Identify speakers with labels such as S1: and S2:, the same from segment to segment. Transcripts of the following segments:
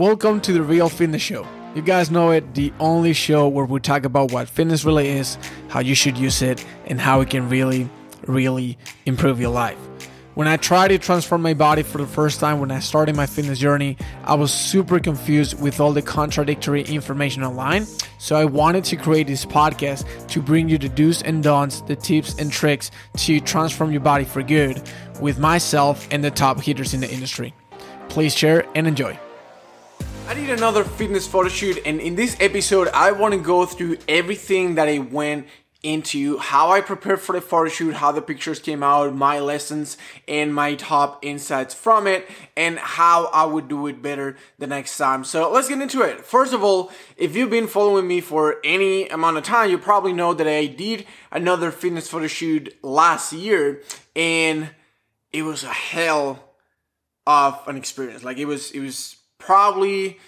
S1: Welcome to the Real Fitness Show. You guys know it, the only show where we talk about what fitness really is, how you should use it, and how it can really, really improve your life. When I tried to transform my body for the first time when I started my fitness journey, I was super confused with all the contradictory information online. So I wanted to create this podcast to bring you the do's and don'ts, the tips and tricks to transform your body for good with myself and the top hitters in the industry. Please share and enjoy. I did another fitness photo shoot, and in this episode, I want to go through everything that I went into, how I prepared for the photo shoot, how the pictures came out, my lessons, and my top insights from it, and how I would do it better the next time. So let's get into it. First of all, if you've been following me for any amount of time, you probably know that I did another fitness photo shoot last year, and it was a hell of an experience. Like it was, it was probably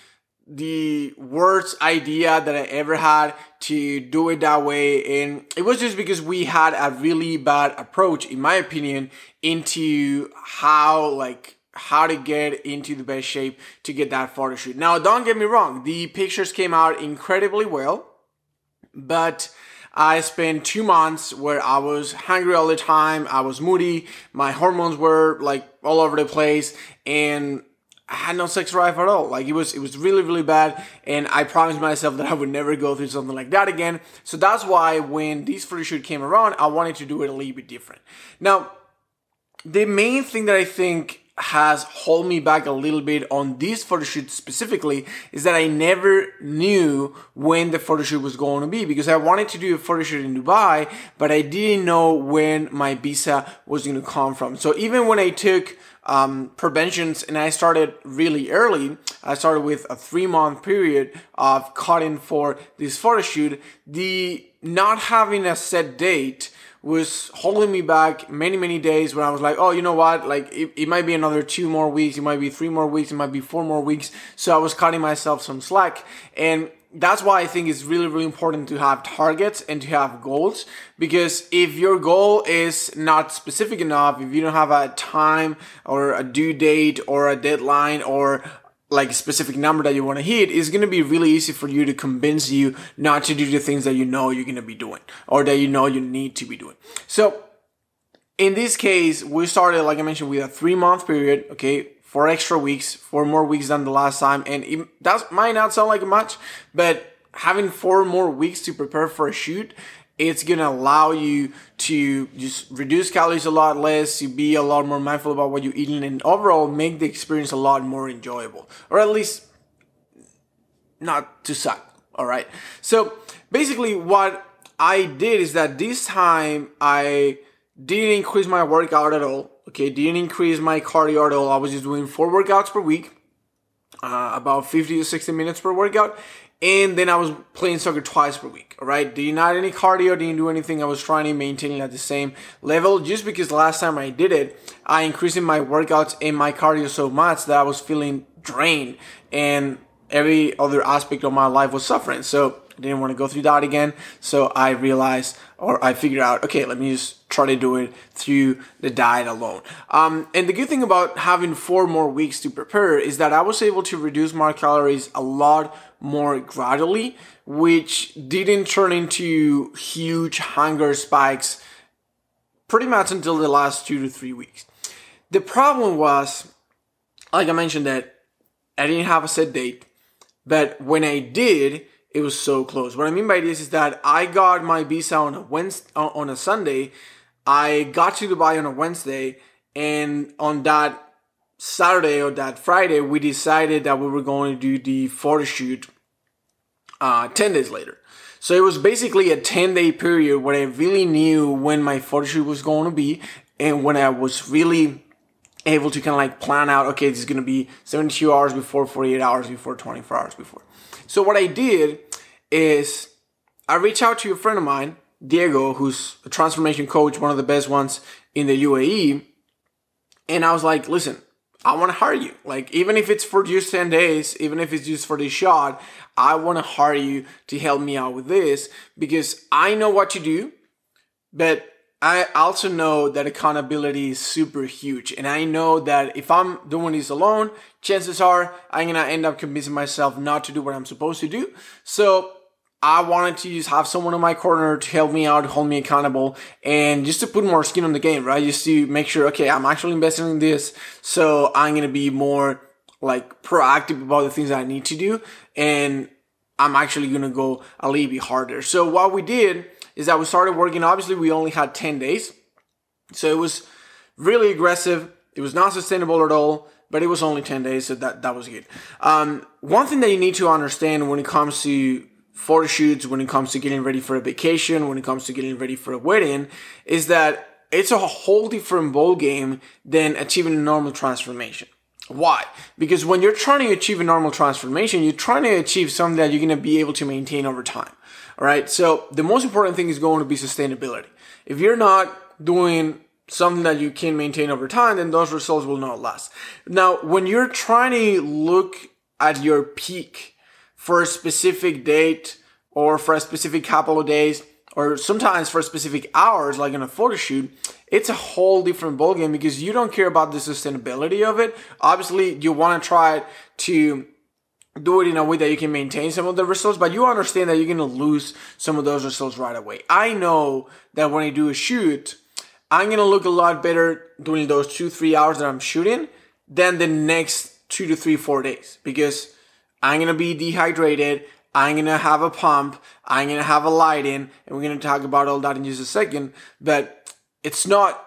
S1: the worst idea that I ever had to do it that way. And it was just because we had a really bad approach, in my opinion, into how, like, how to get into the best shape to get that photo shoot. Now, don't get me wrong, the pictures came out incredibly well, but I spent two months where I was hungry all the time. I was moody. My hormones were like all over the place and I had no sex drive at all. Like it was, it was really, really bad. And I promised myself that I would never go through something like that again. So that's why when this photo shoot came around, I wanted to do it a little bit different. Now, the main thing that I think has held me back a little bit on this photo shoot specifically is that I never knew when the photo shoot was going to be because I wanted to do a photo shoot in Dubai, but I didn't know when my visa was going to come from. So even when I took um, preventions and I started really early, I started with a three month period of cutting for this photo shoot. The not having a set date was holding me back many, many days when I was like, oh, you know what? Like, it, it might be another two more weeks. It might be three more weeks. It might be four more weeks. So I was cutting myself some slack. And that's why I think it's really, really important to have targets and to have goals. Because if your goal is not specific enough, if you don't have a time or a due date or a deadline or like a specific number that you want to hit, it's going to be really easy for you to convince you not to do the things that you know you're going to be doing or that you know you need to be doing. So in this case, we started, like I mentioned, with a three month period. Okay. Four extra weeks, four more weeks than the last time. And it, that might not sound like much, but having four more weeks to prepare for a shoot it's gonna allow you to just reduce calories a lot less, to be a lot more mindful about what you're eating, and overall make the experience a lot more enjoyable, or at least not to suck. All right. So basically, what I did is that this time I didn't increase my workout at all. Okay, didn't increase my cardio at all. I was just doing four workouts per week, uh, about 50 to 60 minutes per workout, and then I was playing soccer twice per week. All right, did not add any cardio, didn't do anything. I was trying to maintain at the same level, just because last time I did it, I increased my workouts and my cardio so much that I was feeling drained, and every other aspect of my life was suffering. So I didn't want to go through that again. So I realized, or I figured out, okay, let me just try to do it through the diet alone. Um, and the good thing about having four more weeks to prepare is that I was able to reduce my calories a lot more gradually, which didn't turn into huge hunger spikes pretty much until the last two to three weeks. The problem was, like I mentioned, that I didn't have a set date, but when I did, it was so close. What I mean by this is that I got my visa on a Wednesday, on a Sunday. I got to Dubai on a Wednesday, and on that Saturday or that Friday, we decided that we were going to do the photo shoot uh, 10 days later. So it was basically a 10 day period where I really knew when my photo shoot was going to be and when I was really able to kind of like plan out, okay, this is going to be 72 hours before, 48 hours before, 24 hours before. So what I did is I reached out to a friend of mine, Diego, who's a transformation coach, one of the best ones in the UAE. And I was like, listen, I want to hire you. Like, even if it's for just 10 days, even if it's just for this shot, I want to hire you to help me out with this because I know what to do, but I also know that accountability is super huge. And I know that if I'm doing this alone, chances are I'm going to end up convincing myself not to do what I'm supposed to do. So I wanted to just have someone in my corner to help me out, hold me accountable, and just to put more skin on the game, right? Just to make sure, okay, I'm actually investing in this. So I'm going to be more like proactive about the things I need to do. And I'm actually going to go a little bit harder. So what we did is that we started working. Obviously, we only had 10 days. So it was really aggressive. It was not sustainable at all, but it was only 10 days. So that, that was good. Um, one thing that you need to understand when it comes to photo shoots, when it comes to getting ready for a vacation, when it comes to getting ready for a wedding, is that it's a whole different ball game than achieving a normal transformation. Why? Because when you're trying to achieve a normal transformation, you're trying to achieve something that you're going to be able to maintain over time. All right. So the most important thing is going to be sustainability. If you're not doing something that you can maintain over time, then those results will not last. Now, when you're trying to look at your peak for a specific date or for a specific couple of days, or sometimes for specific hours, like in a photo shoot, it's a whole different ballgame because you don't care about the sustainability of it. Obviously, you want to try to do it in a way that you can maintain some of the results, but you understand that you're to lose some of those results right away. I know that when I do a shoot, I'm to look a lot better during those two, three hours that I'm shooting than the next two to three, four days because I'm to be dehydrated. I'm to have a pump. I'm to have a lighting and we're to talk about all that in just a second, but it's not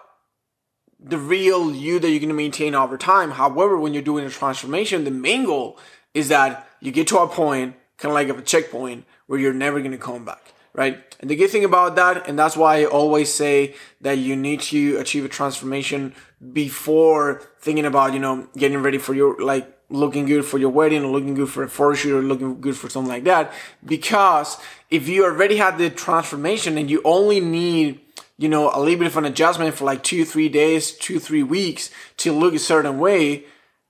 S1: the real you that you're to maintain over time. However, when you're doing a transformation, the main goal is that you get to a point, kind of like a checkpoint, where you're never going to come back, right? And the good thing about that, and that's why I always say that you need to achieve a transformation before thinking about, you know, getting ready for your, like, looking good for your wedding or looking good for a photo or looking good for something like that. Because if you already had the transformation and you only need, you know, a little bit of an adjustment for like two, three days, two, three weeks to look a certain way,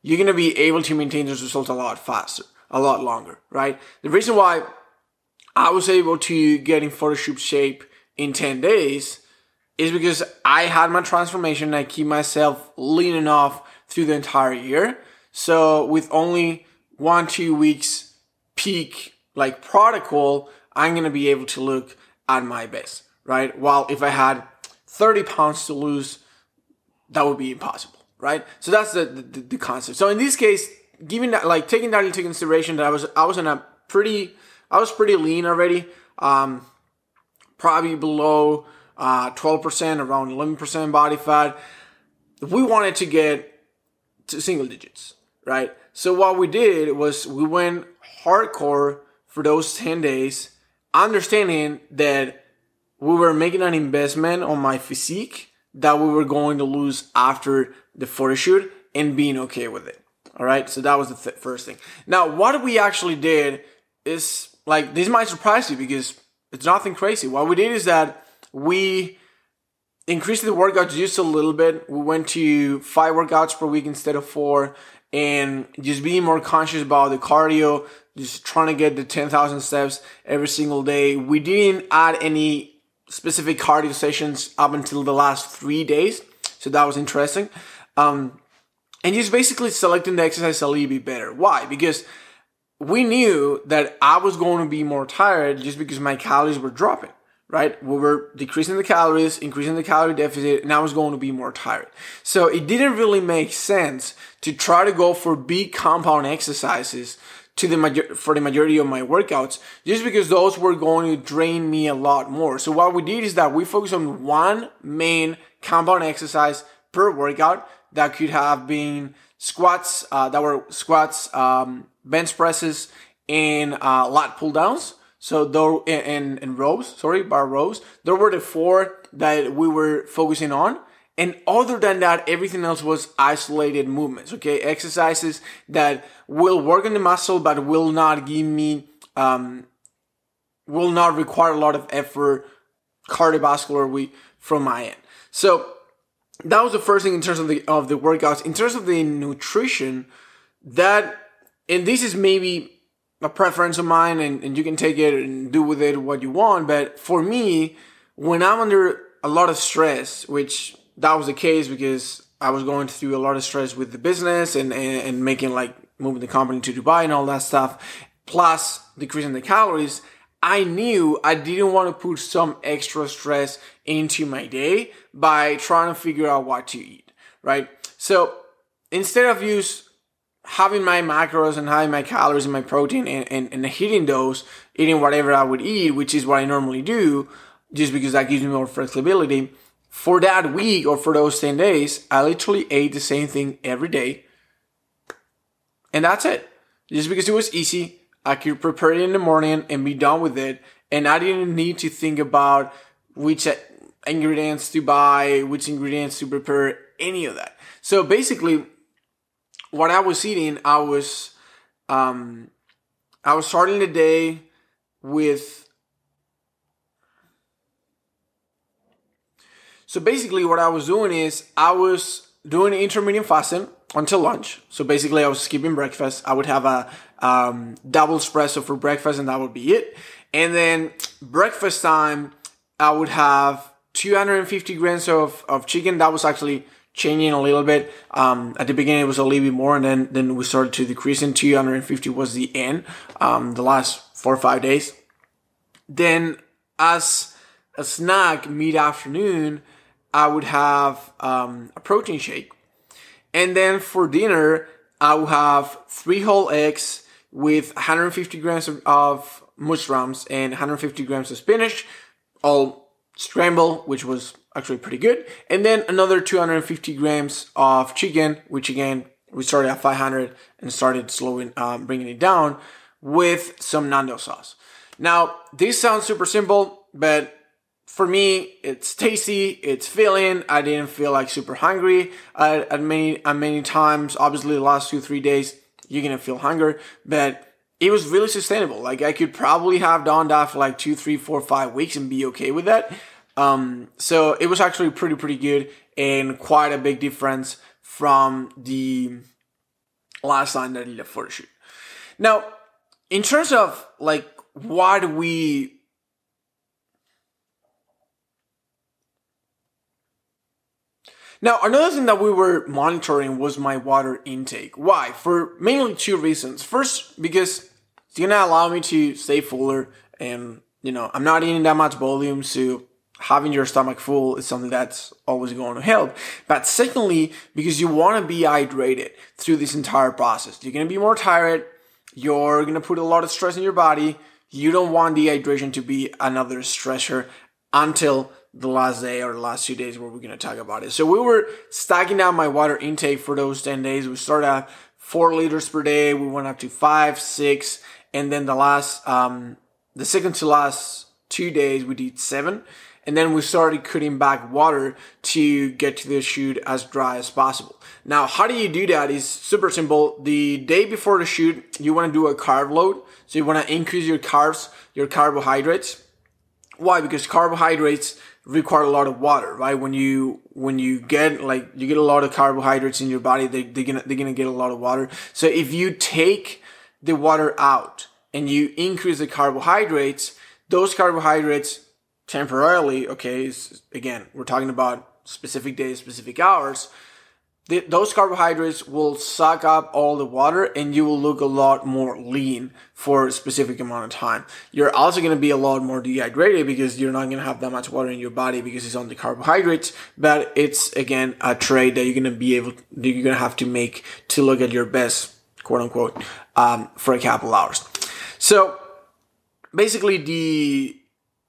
S1: you're going to be able to maintain those results a lot faster, a lot longer, right? The reason why I was able to get in photo shoot shape in 10 days is because I had my transformation I keep myself lean enough through the entire year. So with only one, two weeks peak like protocol, I'm going to be able to look at my best, right? While if I had 30 pounds to lose, that would be impossible right? So that's the, the, the concept. So in this case, giving that like taking that into consideration that I was I was in a pretty I was pretty lean already, um, probably below uh, 12%, around 11% body fat. We wanted to get to single digits, right? So what we did was we went hardcore for those 10 days, understanding that we were making an investment on my physique that we were going to lose after the photo shoot and being okay with it. All right. So that was the th- first thing. Now, what we actually did is like, this might surprise you because it's nothing crazy. What we did is that we increased the workouts just a little bit. We went to five workouts per week instead of four and just being more conscious about the cardio, just trying to get the 10,000 steps every single day. We didn't add any specific cardio sessions up until the last three days. So that was interesting. Um, and just basically selecting the exercise a little bit better. Why? Because we knew that I was going to be more tired just because my calories were dropping, right? We were decreasing the calories, increasing the calorie deficit, and I was going to be more tired. So it didn't really make sense to try to go for big compound exercises to the major- for the majority of my workouts just because those were going to drain me a lot more. So what we did is that we focused on one main compound exercise per workout that could have been squats, uh, that were squats, um, bench presses, and uh, lat pull downs. So though and, and rows, sorry, bar rows. There were the four that we were focusing on. And other than that, everything else was isolated movements, okay? Exercises that will work on the muscle, but will not give me, um, will not require a lot of effort cardiovascularly from my end. So that was the first thing in terms of the, of the workouts. In terms of the nutrition, that, and this is maybe a preference of mine and, and you can take it and do with it what you want. But for me, when I'm under a lot of stress, which that was the case because I was going through a lot of stress with the business and, and, and making like moving the company to Dubai and all that stuff, plus decreasing the calories. I knew I didn't want to put some extra stress into my day by trying to figure out what to eat, right? So instead of use having my macros and having my calories and my protein and, and, and hitting those, eating whatever I would eat, which is what I normally do, just because that gives me more flexibility. For that week or for those 10 days, I literally ate the same thing every day. And that's it. Just because it was easy, I could prepare it in the morning and be done with it. And I didn't need to think about which ingredients to buy, which ingredients to prepare, any of that. So basically, what I was eating, I was, um, I was starting the day with. So basically, what I was doing is I was doing intermittent fasting until lunch. So basically, I was skipping breakfast. I would have a um, double espresso for breakfast, and that would be it. And then breakfast time, I would have 250 grams of, of chicken. That was actually changing a little bit. Um, at the beginning, it was a little bit more, and then then we started to decrease. And 250 was the end. Um, the last four or five days. Then, as a snack mid afternoon, I would have um, a protein shake, and then for dinner, I would have three whole eggs with 150 grams of, of mushrooms and 150 grams of spinach, all scrambled, which was actually pretty good. And then another 250 grams of chicken, which again, we started at 500 and started slowing, um, bringing it down with some Nando sauce. Now, this sounds super simple, but for me, it's tasty, it's filling. I didn't feel like super hungry uh, at many, at many times. Obviously, the last two, three days, you're gonna feel hunger, but it was really sustainable. Like I could probably have done that for like two, three, four, five weeks and be okay with that. Um, so it was actually pretty, pretty good and quite a big difference from the last time that I did a photo shoot. Now, in terms of like what we Now, another thing that we were monitoring was my water intake. Why? For mainly two reasons. First, because it's gonna allow me to stay fuller and, you know, I'm not eating that much volume, so having your stomach full is something that's always going to help. But secondly, because you want to be hydrated through this entire process. You're going to be more tired. You're going to put a lot of stress in your body. You don't want dehydration to be another stressor until the last day or the last few days where we're going to talk about it. So we were stacking out my water intake for those 10 days. We started at four liters per day. We went up to five, six. And then the last, um, the second to last two days, we did seven. And then we started cutting back water to get to the shoot as dry as possible. Now, how do you do that is super simple. The day before the shoot, you want to do a carb load. So you want to increase your carbs, your carbohydrates. Why? Because carbohydrates require a lot of water, right? When you when you get like you get a lot of carbohydrates in your body, they, they're gonna they're gonna get a lot of water. So if you take the water out and you increase the carbohydrates, those carbohydrates temporarily, okay, again, we're talking about specific days, specific hours, the, those carbohydrates will suck up all the water and you will look a lot more lean for a specific amount of time. You're also going to be a lot more dehydrated because you're not going to have that much water in your body because it's on the carbohydrates. But it's again a trade that you're going to be able, that you're going to have to make to look at your best, quote unquote, um, for a couple hours. So basically the,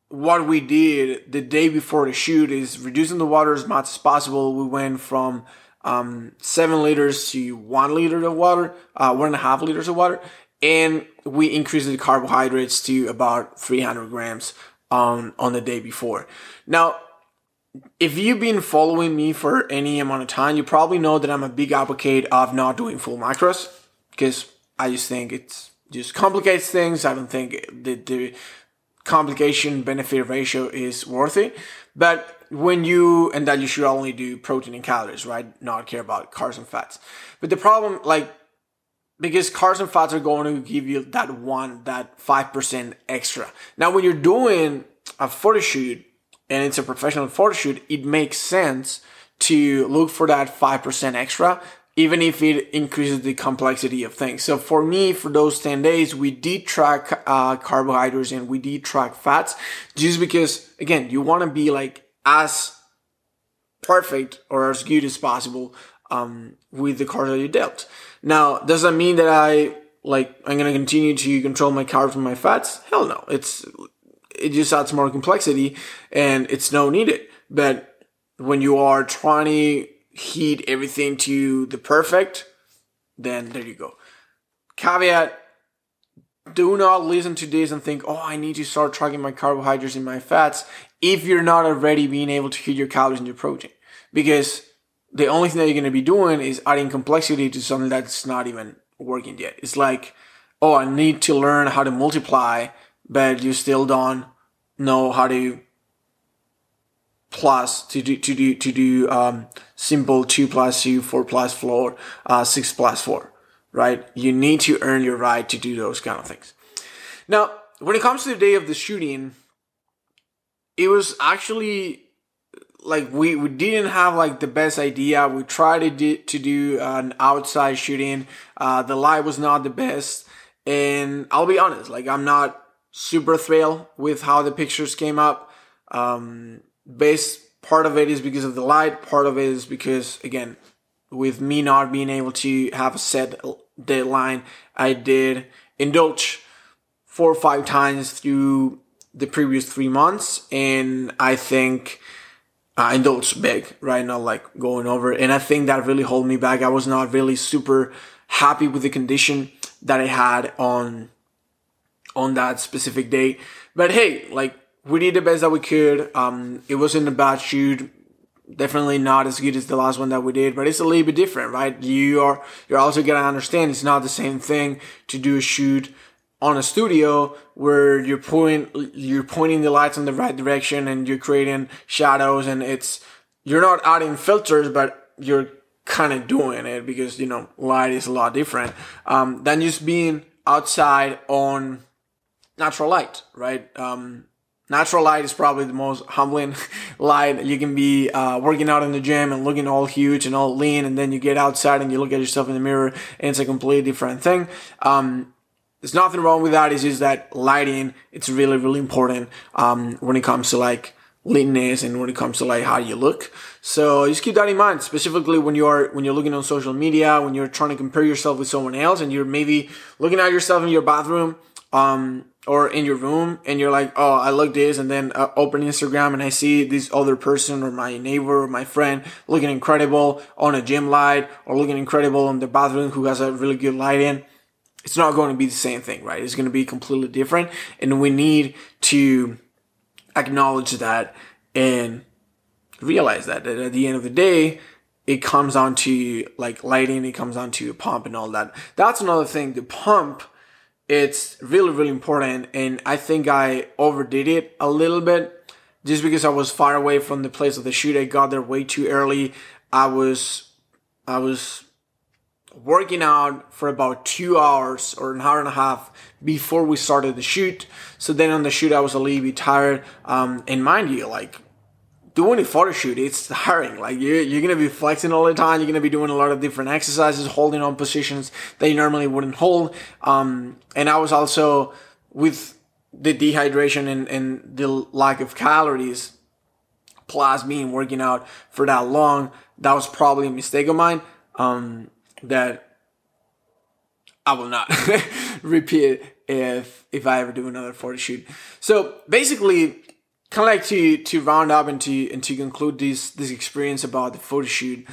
S1: what we did the day before the shoot is reducing the water as much as possible. We went from um, seven liters to one liter of water, uh, one and a half liters of water, and we increased the carbohydrates to about 300 grams on on the day before. Now, if you've been following me for any amount of time, you probably know that I'm a big advocate of not doing full macros because I just think it's just complicates things. I don't think the, the complication benefit ratio is worth it. But when you and that you should only do protein and calories, right? Not care about carbs and fats. But the problem, like, because carbs and fats are going to give you that one, that five percent extra. Now, when you're doing a photo shoot, and it's a professional photo shoot, it makes sense to look for that 5% extra, even if it increases the complexity of things. So for me, for those 10 days, we did track uh, carbohydrates and we did track fats just because, again, you want to be like as perfect or as good as possible um, with the cards that you dealt. Now, does that mean that I like I'm gonna continue to control my carbs and my fats? Hell no. It's it just adds more complexity and it's no needed. But when you are trying to heat everything to the perfect, then there you go. Caveat do not listen to this and think, oh, I need to start tracking my carbohydrates and my fats if you're not already being able to heat your calories and your protein. Because the only thing that you're going to be doing is adding complexity to something that's not even working yet. It's like, oh, I need to learn how to multiply, but you still don't know how to plus to do to do to do um, simple two plus two, four plus four, uh, six plus four. Right? You need to earn your right to do those kind of things. Now, when it comes to the day of the shooting, it was actually like we, we didn't have like the best idea. We tried to do, to do an outside shooting. Uh, the light was not the best, and I'll be honest, like I'm not super thrilled with how the pictures came up. Um, base part of it is because of the light. Part of it is because again, with me not being able to have a set deadline, I did indulge four or five times through the previous three months, and I think and those big, right? Not like going over. And I think that really held me back. I was not really super happy with the condition that I had on on that specific day. But hey, like we did the best that we could. Um, it wasn't a bad shoot. Definitely not as good as the last one that we did, but it's a little bit different, right? You are you're also gonna understand it's not the same thing to do a shoot on a studio where you're point you're pointing the lights in the right direction and you're creating shadows and it's you're not adding filters but you're kind of doing it because you know light is a lot different um, than just being outside on natural light right um, natural light is probably the most humbling light you can be uh, working out in the gym and looking all huge and all lean and then you get outside and you look at yourself in the mirror and it's a completely different thing um, there's nothing wrong with that. It's just that lighting, it's really, really important um, when it comes to like leanness and when it comes to like how you look. So just keep that in mind, specifically when you're when you're looking on social media, when you're trying to compare yourself with someone else, and you're maybe looking at yourself in your bathroom um, or in your room, and you're like, oh, I look this, and then uh, open Instagram and I see this other person or my neighbor or my friend looking incredible on a gym light or looking incredible in the bathroom who has a really good lighting it's not going to be the same thing, right? It's going to be completely different. And we need to acknowledge that and realize that, that at the end of the day, it comes down to like lighting, it comes down to a pump and all that. That's another thing. The pump, it's really, really important. And I think I overdid it a little bit just because I was far away from the place of the shoot. I got there way too early. I was, I was working out for about two hours or an hour and a half before we started the shoot. So then on the shoot, I was a little bit tired. Um, and mind you, like doing a photo shoot, it's tiring. Like you're, you're to be flexing all the time. You're to be doing a lot of different exercises, holding on positions that you normally wouldn't hold. Um, and I was also with the dehydration and, and the lack of calories plus being working out for that long, that was probably a mistake of mine. Um, that I will not repeat if if I ever do another photo shoot. So basically, kind of like to to round up and to and to conclude this this experience about the photo shoot,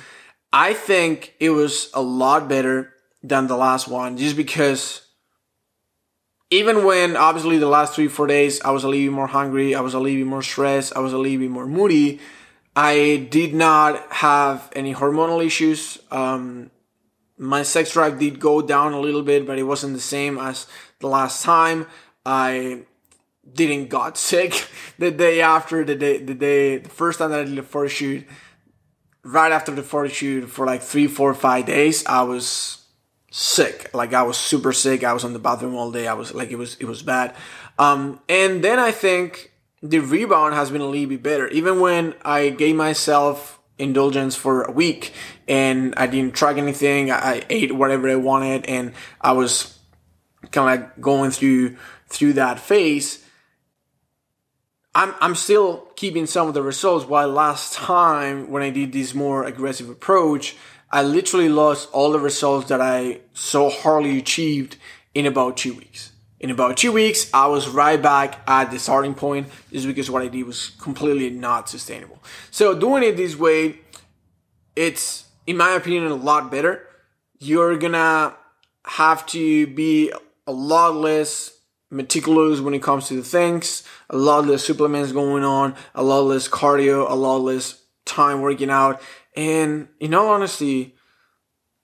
S1: I think it was a lot better than the last one, just because. Even when obviously the last three four days I was a little bit more hungry, I was a little bit more stressed, I was a little bit more moody. I did not have any hormonal issues. Um, my sex drive did go down a little bit, but it wasn't the same as the last time. I didn't got sick the day after the day the day the first time that I did the photo shoot. Right after the photo shoot for like three, four, five days, I was sick. Like I was super sick. I was on the bathroom all day. I was like it was it was bad. Um, and then I think the rebound has been a little bit better. Even when I gave myself indulgence for a week and I didn't track anything, I ate whatever I wanted and I was kind of like going through through that phase. I'm I'm still keeping some of the results. While last time when I did this more aggressive approach, I literally lost all the results that I so hardly achieved in about two weeks. In about two weeks, I was right back at the starting point just because what I did was completely not sustainable. So doing it this way, it's, in my opinion, a lot better. You're gonna have to be a lot less meticulous when it comes to the things, a lot less supplements going on, a lot less cardio, a lot less time working out, and in all honesty,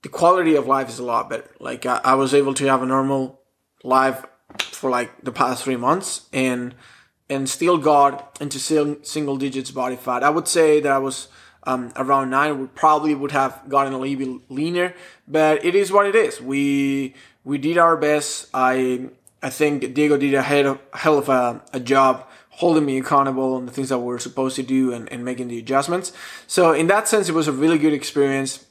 S1: the quality of life is a lot better. Like I, I was able to have a normal life for like the past three months and and still got into single digits body fat. I would say that I was um, around nine. We probably would have gotten a little bit leaner, but it is what it is. We we did our best. I I think Diego did a hell of, a, a job holding me accountable on the things that we are supposed to do and, and making the adjustments. So in that sense, it was a really good experience.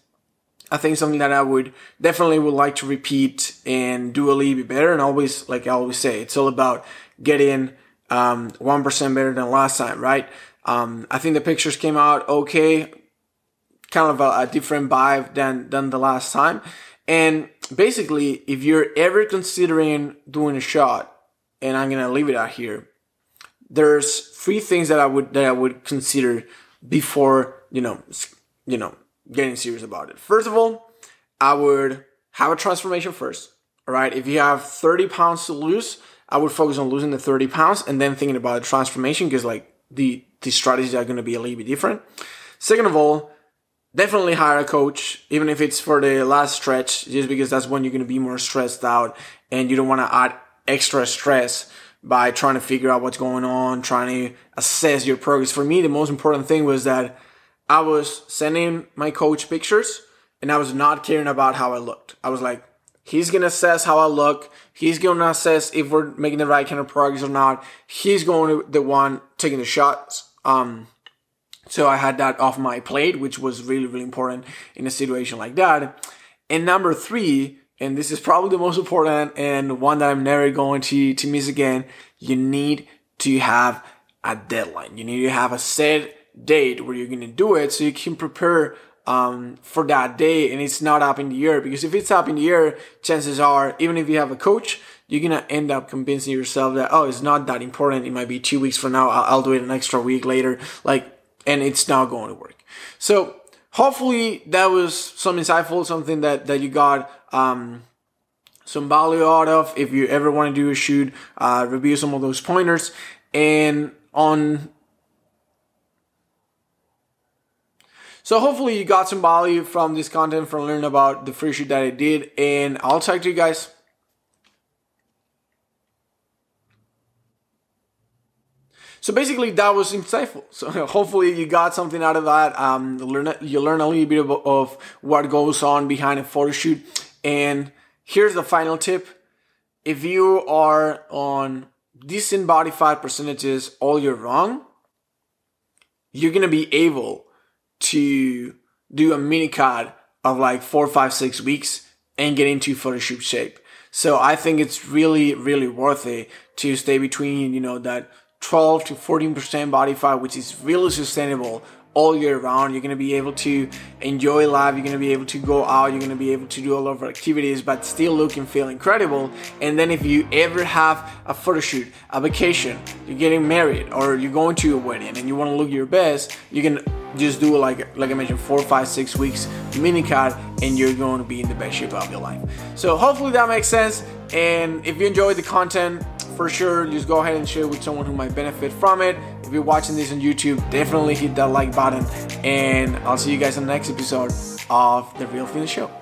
S1: I think something that I would definitely would like to repeat and do a little bit better. And always, like I always say, it's all about getting um, 1% better than last time, right? Um, I think the pictures came out okay, kind of a, a different vibe than, than the last time. And basically, if you're ever considering doing a shot, and I'm gonna leave it out here, there's three things that I would that I would consider before you know you know getting serious about it. First of all, I would have a transformation first. All right, if you have 30 pounds to lose, I would focus on losing the 30 pounds and then thinking about the transformation because like the the strategies are going to be a little bit different. Second of all, definitely hire a coach, even if it's for the last stretch, just because that's when you're going to be more stressed out and you don't want to add extra stress by trying to figure out what's going on, trying to assess your progress. For me, the most important thing was that I was sending my coach pictures and I was not caring about how I looked. I was like, he's going to assess how I look. He's going to assess if we're making the right kind of progress or not. He's going to the one taking the shots. Um, so I had that off my plate, which was really, really important in a situation like that. And number three, and this is probably the most important and one that I'm never going to, to miss again. You need to have a deadline. You need to have a set date where you're going to do it so you can prepare um, for that day and it's not up in the air. Because if it's up in the air, chances are, even if you have a coach, you're going to end up convincing yourself that, oh, it's not that important. It might be two weeks from now. I'll, I'll do it an extra week later. Like, and it's not going to work. So hopefully that was some insightful, something that, that you got, um, some value out of. If you ever want to do a shoot, uh, review some of those pointers and on So hopefully you got some value from this content from learning about the free shoot that I did and I'll talk to you guys So basically, that was insightful. So hopefully, you got something out of that. Um, learn you learn a little bit of, of what goes on behind a photo shoot. And here's the final tip: if you are on decent body fat percentages all year long, you're gonna be able to do a mini cut of like four, five, six weeks and get into photo shoot shape. So I think it's really, really worth it to stay between, you know, that 12 to 14% body fat, which is really sustainable all year round. You're going to be able to enjoy life. You're going to be able to go out. You're going to be able to do a lot of activities, but still look and feel incredible. And then if you ever have a photo shoot, a vacation, you're getting married, or you're going to a wedding and you want to look your best, you can just do like like I mentioned, four, five, six weeks mini cut, and you're going to be in the best shape of your life. So hopefully that makes sense. And if you enjoyed the content, for sure, just go ahead and share with someone who might benefit from it. If you're watching this on YouTube, definitely hit that like button. And I'll see you guys on the next episode of The Real Fitness Show.